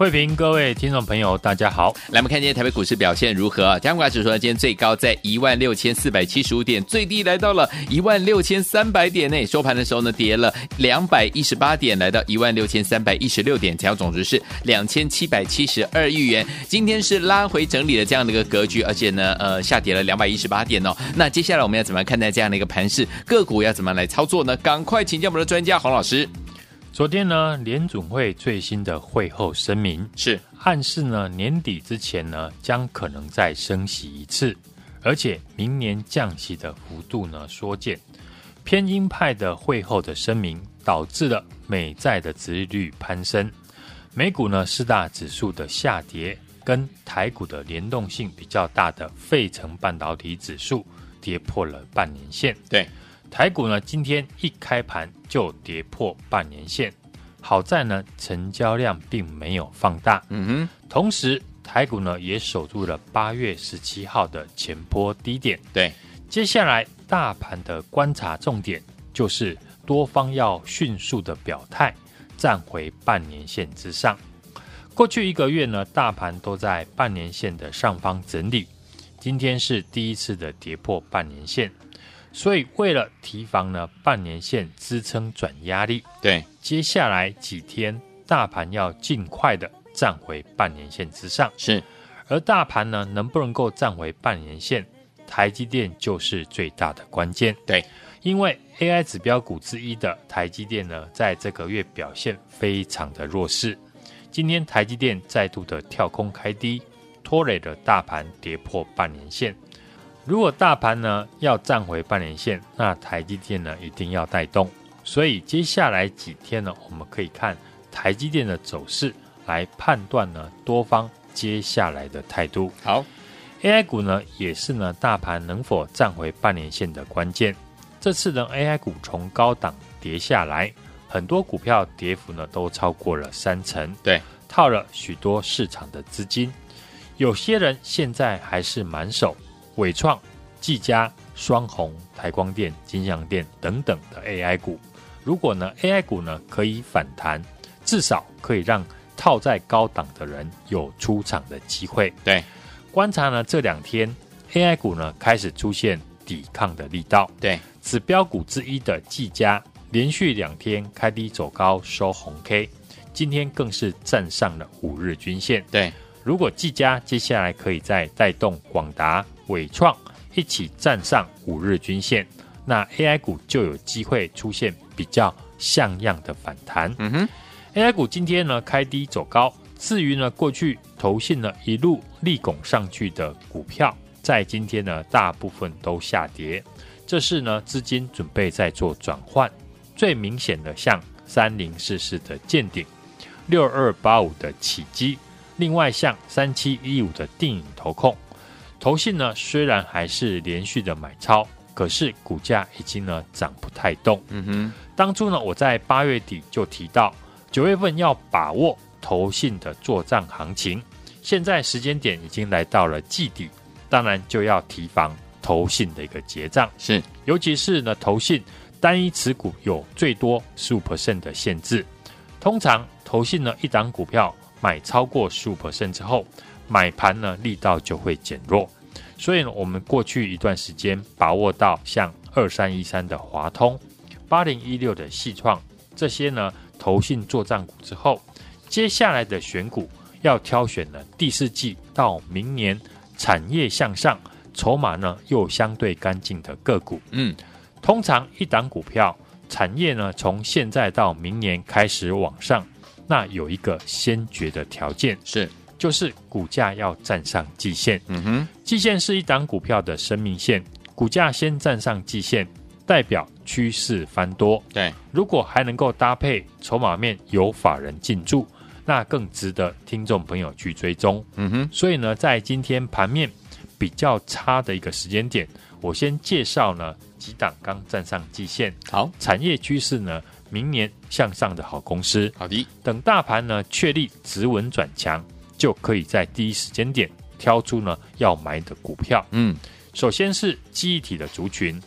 慧平，各位听众朋友，大家好。来，我们看今天台北股市表现如何啊？加权指数呢，今天最高在一万六千四百七十五点，最低来到了一万六千三百点内。收盘的时候呢，跌了两百一十八点，来到一万六千三百一十六点，成交总值是两千七百七十二亿元。今天是拉回整理的这样的一个格局，而且呢，呃，下跌了两百一十八点哦。那接下来我们要怎么看待这样的一个盘势？个股要怎么来操作呢？赶快请教我们的专家黄老师。昨天呢，联准会最新的会后声明是暗示呢，年底之前呢，将可能再升息一次，而且明年降息的幅度呢缩减。偏鹰派的会后的声明，导致了美债的殖利率攀升，美股呢四大指数的下跌，跟台股的联动性比较大的费城半导体指数跌破了半年线。对。台股呢，今天一开盘就跌破半年线，好在呢，成交量并没有放大。嗯哼，同时台股呢也守住了八月十七号的前波低点。对，接下来大盘的观察重点就是多方要迅速的表态，站回半年线之上。过去一个月呢，大盘都在半年线的上方整理，今天是第一次的跌破半年线。所以，为了提防呢，半年线支撑转压力，对，接下来几天大盘要尽快的站回半年线之上。是，而大盘呢，能不能够站回半年线，台积电就是最大的关键。对，因为 AI 指标股之一的台积电呢，在这个月表现非常的弱势。今天台积电再度的跳空开低，拖累了大盘跌破半年线。如果大盘呢要站回半年线，那台积电呢一定要带动。所以接下来几天呢，我们可以看台积电的走势来判断呢多方接下来的态度。好，AI 股呢也是呢大盘能否站回半年线的关键。这次呢 AI 股从高档跌下来，很多股票跌幅呢都超过了三成，对，套了许多市场的资金。有些人现在还是满手。纬创、技嘉、双红、台光电、金像电等等的 AI 股，如果呢 AI 股呢可以反弹，至少可以让套在高档的人有出场的机会。对，观察呢这两天 AI 股呢开始出现抵抗的力道。对，指标股之一的技嘉连续两天开低走高收红 K，今天更是站上了五日均线。对，如果技嘉接下来可以再带动广达。纬创一起站上五日均线，那 AI 股就有机会出现比较像样的反弹。嗯哼，AI 股今天呢开低走高，至于呢过去投信呢一路力拱上去的股票，在今天呢大部分都下跌，这是呢资金准备在做转换。最明显的像三零四四的见顶，六二八五的起基，另外像三七一五的电影投控。投信呢，虽然还是连续的买超，可是股价已经呢涨不太动。嗯哼，当初呢，我在八月底就提到，九月份要把握投信的作帐行情。现在时间点已经来到了季底，当然就要提防投信的一个结账。是，尤其是呢，投信单一持股有最多十五 percent 的限制。通常投信呢，一档股票买超过十五 percent 之后。买盘呢，力道就会减弱，所以呢，我们过去一段时间把握到像二三一三的华通、八零一六的矽创这些呢，投信作战股之后，接下来的选股要挑选呢，第四季到明年产业向上、筹码呢又相对干净的个股。嗯，通常一档股票产业呢，从现在到明年开始往上，那有一个先决的条件是。就是股价要站上季线，嗯哼，季线是一档股票的生命线，股价先站上季线，代表趋势翻多。对，如果还能够搭配筹码面有法人进驻，那更值得听众朋友去追踪。嗯哼，所以呢，在今天盘面比较差的一个时间点，我先介绍呢几档刚站上季线，好，产业趋势呢，明年向上的好公司。好的，等大盘呢确立止稳转强，就可以在第一时间点挑出呢要买的股票。嗯，首先是记忆体的族群，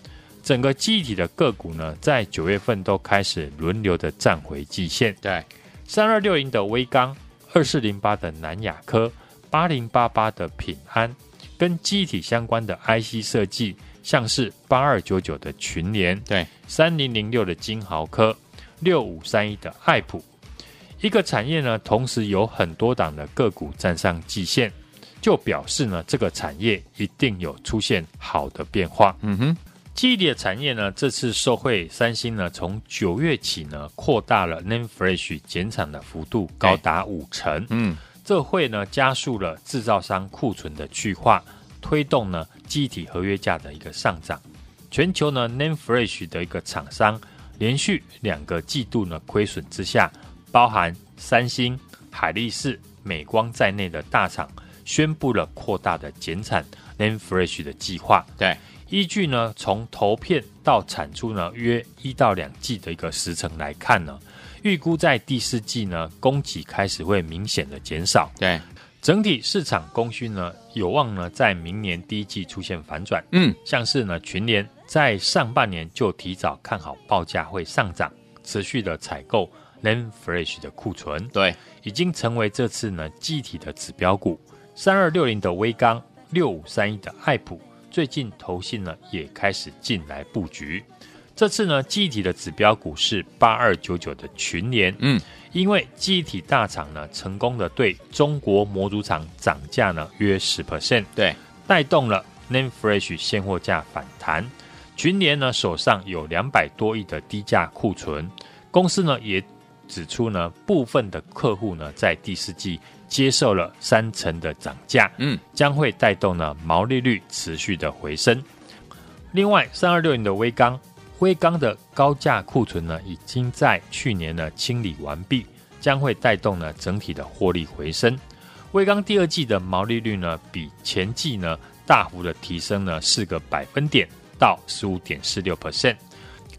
整个记忆体的个股呢，在九月份都开始轮流的站回季线。对，三二六零的威刚，二四零八的南亚科，八零八八的品安，跟记忆体相关的 IC 设计。像是八二九九的群联，对，三零零六的金豪科，六五三一的爱普，一个产业呢，同时有很多档的个股站上季线，就表示呢，这个产业一定有出现好的变化。嗯哼，记忆体的产业呢，这次受惠三星呢，从九月起呢，扩大了 NAND Flash 减产的幅度高达五成。嗯，这会呢，加速了制造商库存的去化。推动呢，记忆体合约价的一个上涨，全球呢，NAND Flash 的一个厂商连续两个季度呢亏损之下，包含三星、海力士、美光在内的大厂宣布了扩大的减产 NAND Flash 的计划。对，依据呢从投片到产出呢约一到两季的一个时程来看呢，预估在第四季呢供给开始会明显的减少。对。整体市场供需呢，有望呢在明年第一季出现反转。嗯，像是呢群联在上半年就提早看好报价会上涨，持续的采购 NAND Flash 的库存。对，已经成为这次呢记忆体的指标股。三二六零的威刚，六五三一的爱普，最近投信呢也开始进来布局。这次呢记忆体的指标股是八二九九的群联。嗯。因为记忆体大厂呢，成功的对中国模组厂涨价呢约十 percent，对，带动了 NAND Flash 现货价反弹。群联呢手上有两百多亿的低价库存，公司呢也指出呢，部分的客户呢在第四季接受了三成的涨价，嗯，将会带动呢毛利率持续的回升。另外，三二六零的威钢。威钢的高价库存呢，已经在去年呢清理完毕，将会带动呢整体的获利回升。威钢第二季的毛利率呢，比前季呢大幅的提升了四个百分点到十五点四六 percent。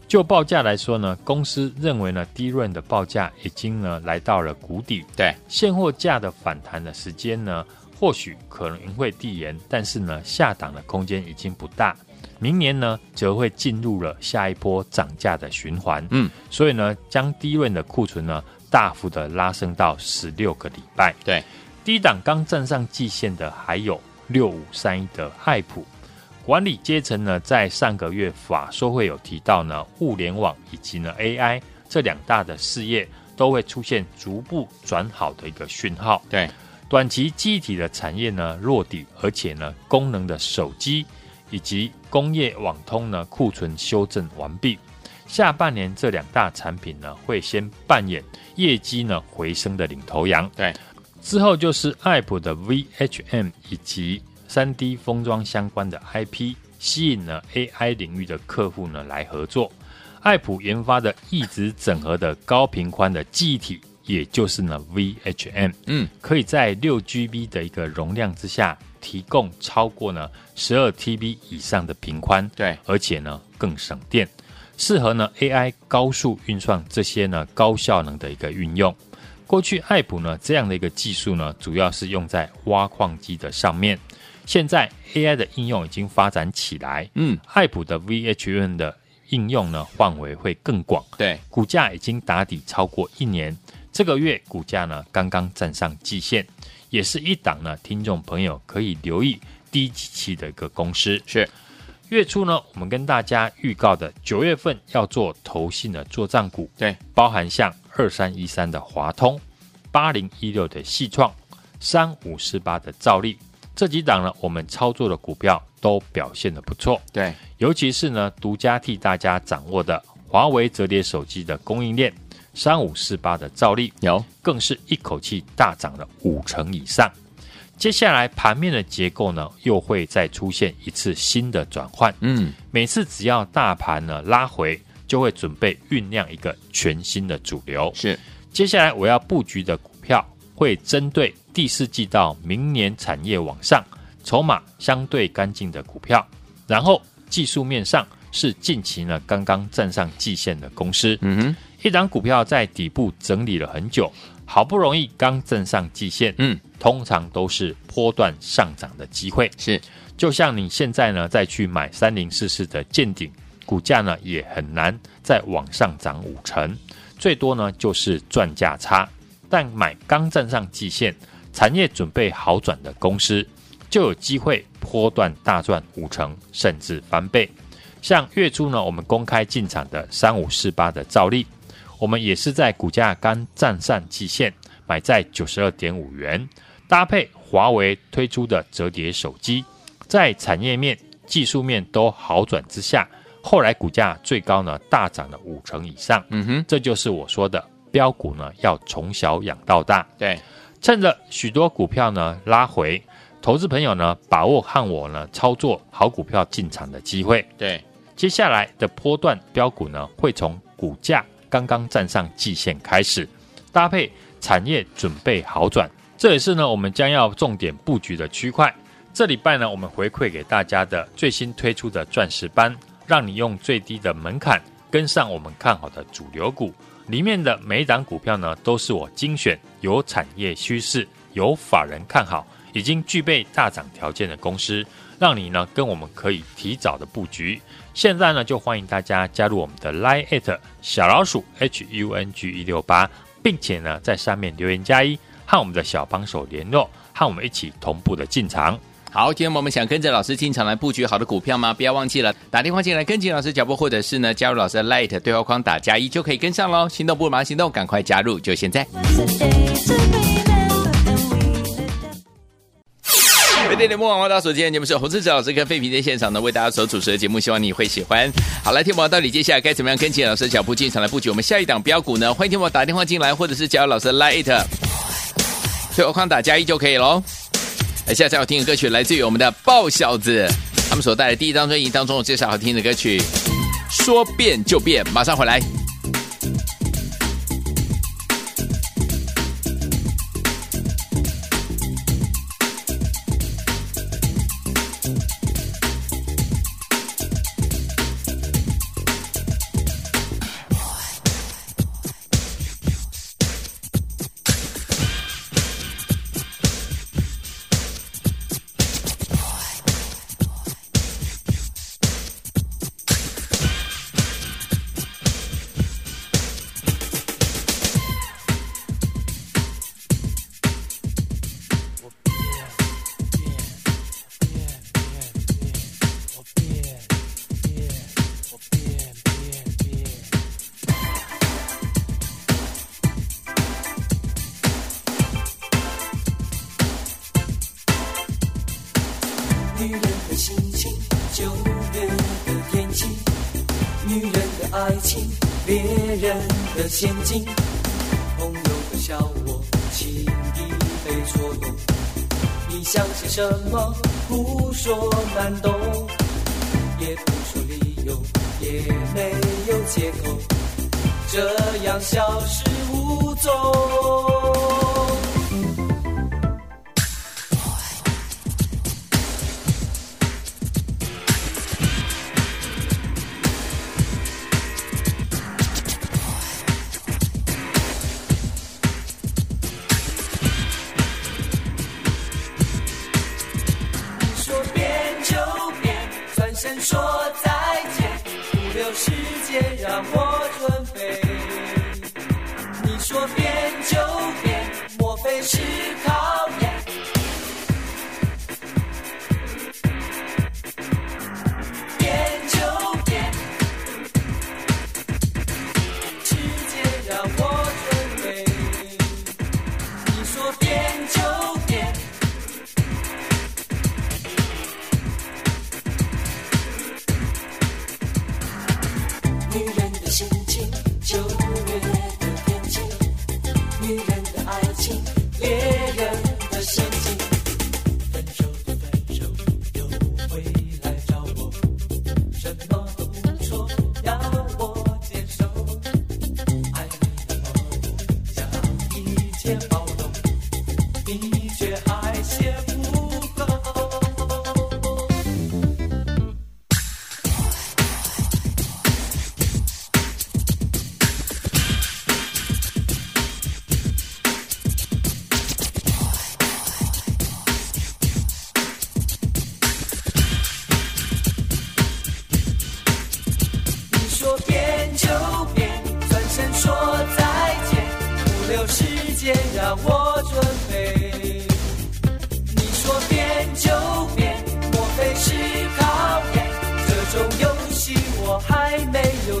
就报价来说呢，公司认为呢，DRAM 的报价已经呢来到了谷底，对现货价的反弹的时间呢，或许可能会递延，但是呢下档的空间已经不大。明年呢，则会进入了下一波涨价的循环。嗯，所以呢，将低润的库存呢，大幅的拉升到十六个礼拜。对，低档刚站上季线的还有六五三一的爱普。管理阶层呢，在上个月法说会有提到呢，互联网以及呢 AI 这两大的事业都会出现逐步转好的一个讯号。对，短期记忆体的产业呢落底，而且呢功能的手机。以及工业网通呢，库存修正完毕，下半年这两大产品呢，会先扮演业绩呢回升的领头羊。对，之后就是爱普的 VHM 以及三 D 封装相关的 IP，吸引了 AI 领域的客户呢来合作。爱普研发的一直整合的高频宽的记忆体，也就是呢 VHM，嗯，可以在六 GB 的一个容量之下。提供超过呢十二 TB 以上的频宽，对，而且呢更省电，适合呢 AI 高速运算这些呢高效能的一个运用。过去爱普呢这样的一个技术呢，主要是用在挖矿机的上面，现在 AI 的应用已经发展起来，嗯，爱普的 VHN 的应用呢范围会更广，对，股价已经打底超过一年，这个月股价呢刚刚站上季线。也是一档呢，听众朋友可以留意低基期的一个公司。是月初呢，我们跟大家预告的九月份要做投信的作帐股，对，包含像二三一三的华通、八零一六的细创、三五四八的兆利这几档呢，我们操作的股票都表现的不错。对，尤其是呢，独家替大家掌握的华为折叠手机的供应链。三五四八的照例有，更是一口气大涨了五成以上。接下来盘面的结构呢，又会再出现一次新的转换。嗯，每次只要大盘呢拉回，就会准备酝酿一个全新的主流。是，接下来我要布局的股票，会针对第四季到明年产业往上，筹码相对干净的股票，然后技术面上是近期呢刚刚站上季线的公司。嗯哼。一档股票在底部整理了很久，好不容易刚站上季线，嗯，通常都是波段上涨的机会。是，就像你现在呢再去买三零四四的见顶，股价呢也很难再往上涨五成，最多呢就是赚价差。但买刚站上季线、产业准备好转的公司，就有机会波段大赚五成，甚至翻倍。像月初呢，我们公开进场的三五四八的照例，我们也是在股价刚站上季线，买在九十二点五元，搭配华为推出的折叠手机，在产业面、技术面都好转之下，后来股价最高呢大涨了五成以上。嗯哼，这就是我说的标股呢要从小养到大。对，趁着许多股票呢拉回，投资朋友呢把握和我呢操作好股票进场的机会。对。接下来的波段标股呢，会从股价刚刚站上季线开始，搭配产业准备好转，这也是呢我们将要重点布局的区块。这礼拜呢，我们回馈给大家的最新推出的钻石班，让你用最低的门槛跟上我们看好的主流股，里面的每一档股票呢，都是我精选有产业趋势、有法人看好、已经具备大涨条件的公司，让你呢跟我们可以提早的布局。现在呢，就欢迎大家加入我们的 Line@ 小老鼠 H U N G 一六八，并且呢，在上面留言加一，和我们的小帮手联络，和我们一起同步的进场。好，今天我们想跟着老师进场来布局好的股票吗？不要忘记了打电话进来跟紧老师脚步，或者是呢加入老师的 Light 对话框打加一就可以跟上喽。心动不如马上行动，赶快加入，就现在。每天节目王大所见节目是洪志哲老师跟费平在现场呢，为大家所主持的节目，希望你会喜欢。好，来听我到底接下来该怎么样跟紧老师的脚步进场来布局我们下一档标股呢？欢迎听我打电话进来，或者是加入老师的 Line，对话框打加一就可以喽。来，现在要听的歌曲来自于我们的爆小子，他们所带来的第一张专辑当中介绍好听的歌曲，说变就变，马上回来。别，人的陷阱。朋友的笑我，轻易被捉弄。你相信什么？胡说难懂，也不说理由，也没有借口，这样消失无踪。说再见，不留时间让我准备。你说变就变，莫非是靠？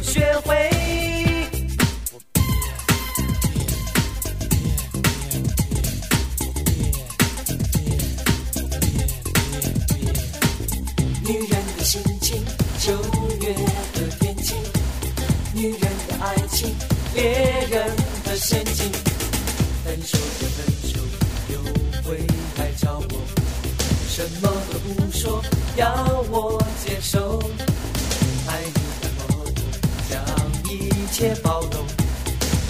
学会切包容，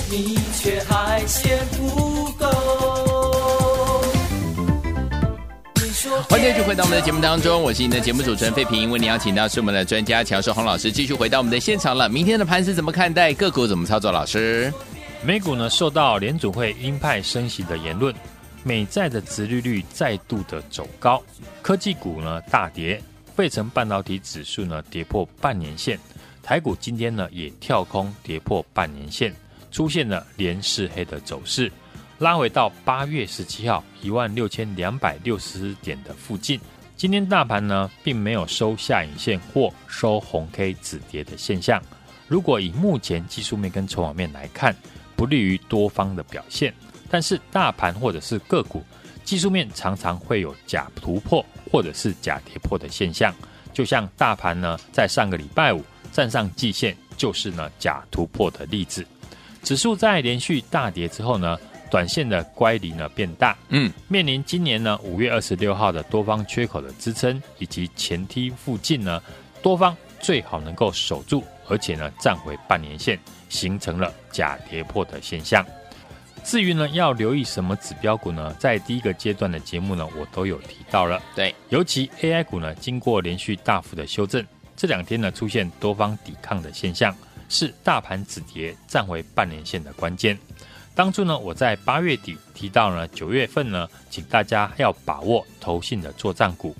你却还嫌不够。欢迎继续回到我们的节目当中，我是您的节目主持人费平。为您邀请到是我们的专家乔世宏老师，继续回到我们的现场了。明天的盘是怎么看待？个股怎么操作？老师，美股呢受到联准会鹰派升息的言论，美债的殖利率再度的走高，科技股呢大跌，费城半导体指数呢跌破半年线，台股今天呢也跳空跌破半年线，出现了连四黑的走势。拉回到八月十七号一万六千两百六十点的附近。今天大盘呢，并没有收下影线或收红 K 止跌的现象。如果以目前技术面跟筹码面来看，不利于多方的表现。但是大盘或者是个股技术面常常会有假突破或者是假跌破的现象。就像大盘呢，在上个礼拜五站上季线，就是呢假突破的例子。指数在连续大跌之后呢，短线的乖离呢变大，嗯，面临今年呢五月二十六号的多方缺口的支撑以及前梯附近呢，多方最好能够守住，而且呢站回半年线，形成了假跌破的现象。至于呢要留意什么指标股呢？在第一个阶段的节目呢，我都有提到了。对，尤其 AI 股呢，经过连续大幅的修正，这两天呢出现多方抵抗的现象，是大盘止跌站回半年线的关键。当初呢，我在八月底提到呢，九月份呢，请大家要把握投信的作帐股。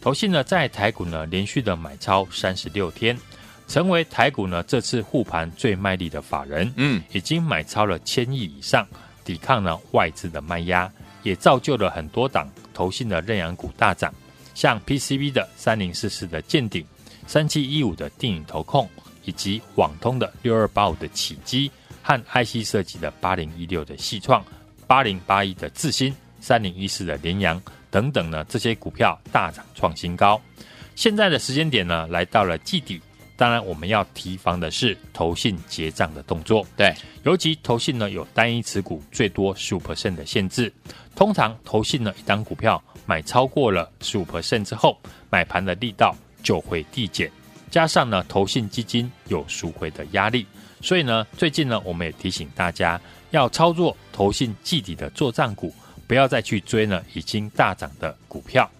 投信呢，在台股呢连续的买超三十六天，成为台股呢这次护盘最卖力的法人。嗯，已经买超了千亿以上，抵抗了外资的卖压，也造就了很多档投信的认养股大涨，像 PCB 的三零四四的健鼎，三七一五的电影投控，以及网通的六二八五的启基。和 IC 设计的八零一六的系创、八零八一的智新、三零一四的联阳等等呢，这些股票大涨创新高。现在的时间点呢，来到了季底，当然我们要提防的是投信结账的动作。对，尤其投信呢有单一持股最多十五 percent 的限制，通常投信呢一档股票买超过了十五 percent 之后，买盘的力道就会递减，加上呢投信基金有赎回的压力。所以呢，最近呢，我们也提醒大家要操作投信季底的作帐股，不要再去追呢已经大涨的股票，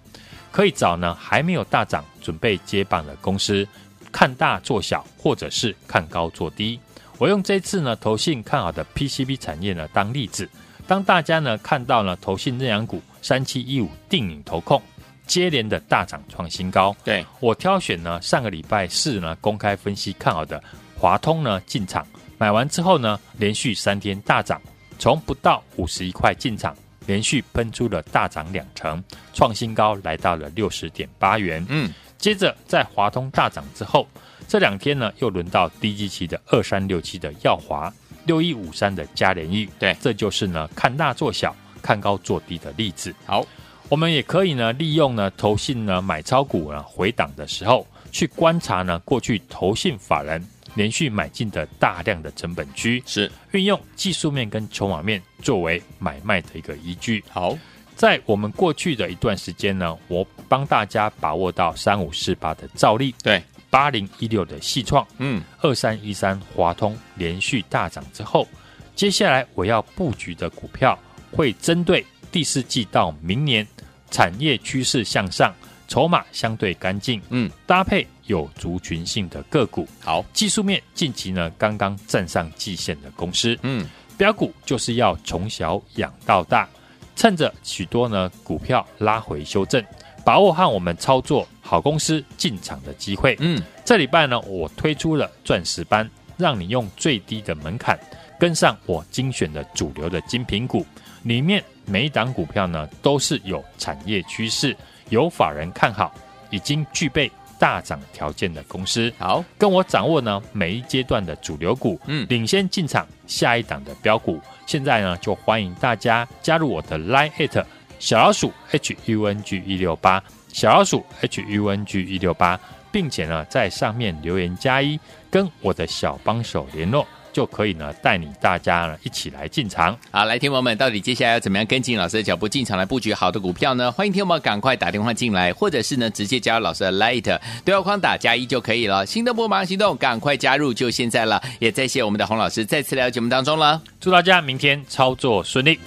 可以找呢还没有大涨、准备接棒的公司，看大做小，或者是看高做低。我用这次呢投信看好的 PCB 产业呢当例子，当大家呢看到呢投信认养股三七一五定颖投控接连的大涨创新高，对，我挑选呢上个礼拜四呢公开分析看好的。华通呢进场买完之后呢，连续三天大涨，从不到五十一块进场，连续喷出了大涨两成，创新高来到了六十点八元。嗯，接着在华通大涨之后，这两天呢又轮到低基期的二三六七的耀华，六一五三的嘉联益。对，这就是呢看大做小，看高做低的例子。好，我们也可以呢利用呢投信呢买超股呢回档的时候，去观察呢过去投信法人。连续买进的大量的成本区，是运用技术面跟筹码面作为买卖的一个依据。好，在我们过去的一段时间呢，我帮大家把握到三五四八的照例，对，八零一六的矽创，嗯，二三一三华通连续大涨之后，接下来我要布局的股票会针对第四季到明年产业趋势向上。筹码相对干净，嗯，搭配有族群性的个股，好，技术面近期呢刚刚站上季线的公司，嗯，标股就是要从小养到大，趁着许多呢股票拉回修正，把握和我们操作好公司进场的机会，嗯，这礼拜呢我推出了钻石班，让你用最低的门槛跟上我精选的主流的精品股，里面每一档股票呢都是有产业趋势。有法人看好，已经具备大涨条件的公司，好，跟我掌握呢每一阶段的主流股，嗯，领先进场下一档的标股。现在呢，就欢迎大家加入我的 Line@ 小老鼠 H U N G 一六八，小老鼠 H U N G 一六八，并且呢在上面留言加一，跟我的小帮手联络。就可以呢带领大家呢一起来进场。好，来，听友们，到底接下来要怎么样跟进老师的脚步进场来布局好的股票呢？欢迎听友们赶快打电话进来，或者是呢直接加入老师的 Light 对话框打加一就可以了。心动不忙行动，赶快加入，就现在了。也再谢我们的洪老师再次来到节目当中了，祝大家明天操作顺利。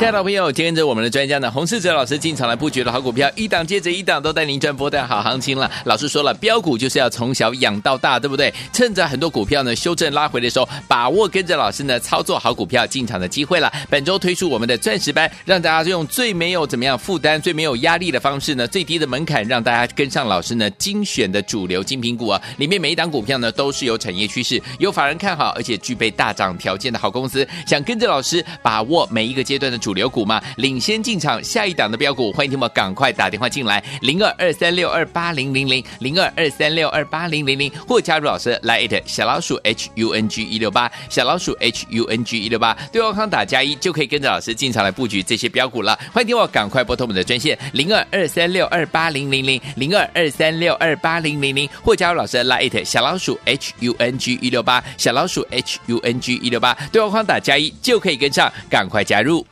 亲爱的朋友，跟着我们的专家呢，洪世哲老师进场来布局的好股票，一档接着一档都带您赚波段好行情了。老师说了，标股就是要从小养到大，对不对？趁着很多股票呢修正拉回的时候，把握跟着老师呢操作好股票进场的机会了。本周推出我们的钻石班，让大家用最没有怎么样负担、最没有压力的方式呢，最低的门槛，让大家跟上老师呢精选的主流精品股啊。里面每一档股票呢都是有产业趋势、有法人看好，而且具备大涨条件的好公司。想跟着老师把握每一个阶段的主。主流股嘛，领先进场下一档的标股，欢迎听我赶快打电话进来，零二二三六二八零零零，零二二三六二八零零零，或加入老师来 it 小老鼠 H U N G 一六八，小老鼠 H U N G 一六八，对话框打加一就可以跟着老师进场来布局这些标股了。欢迎听我赶快拨通我们的专线零二二三六二八零零零，零二二三六二八零零零，或加入老师来 it 小老鼠 H U N G 一六八，小老鼠 H U N G 一六八，对话框打加一就可以跟上，赶快加入。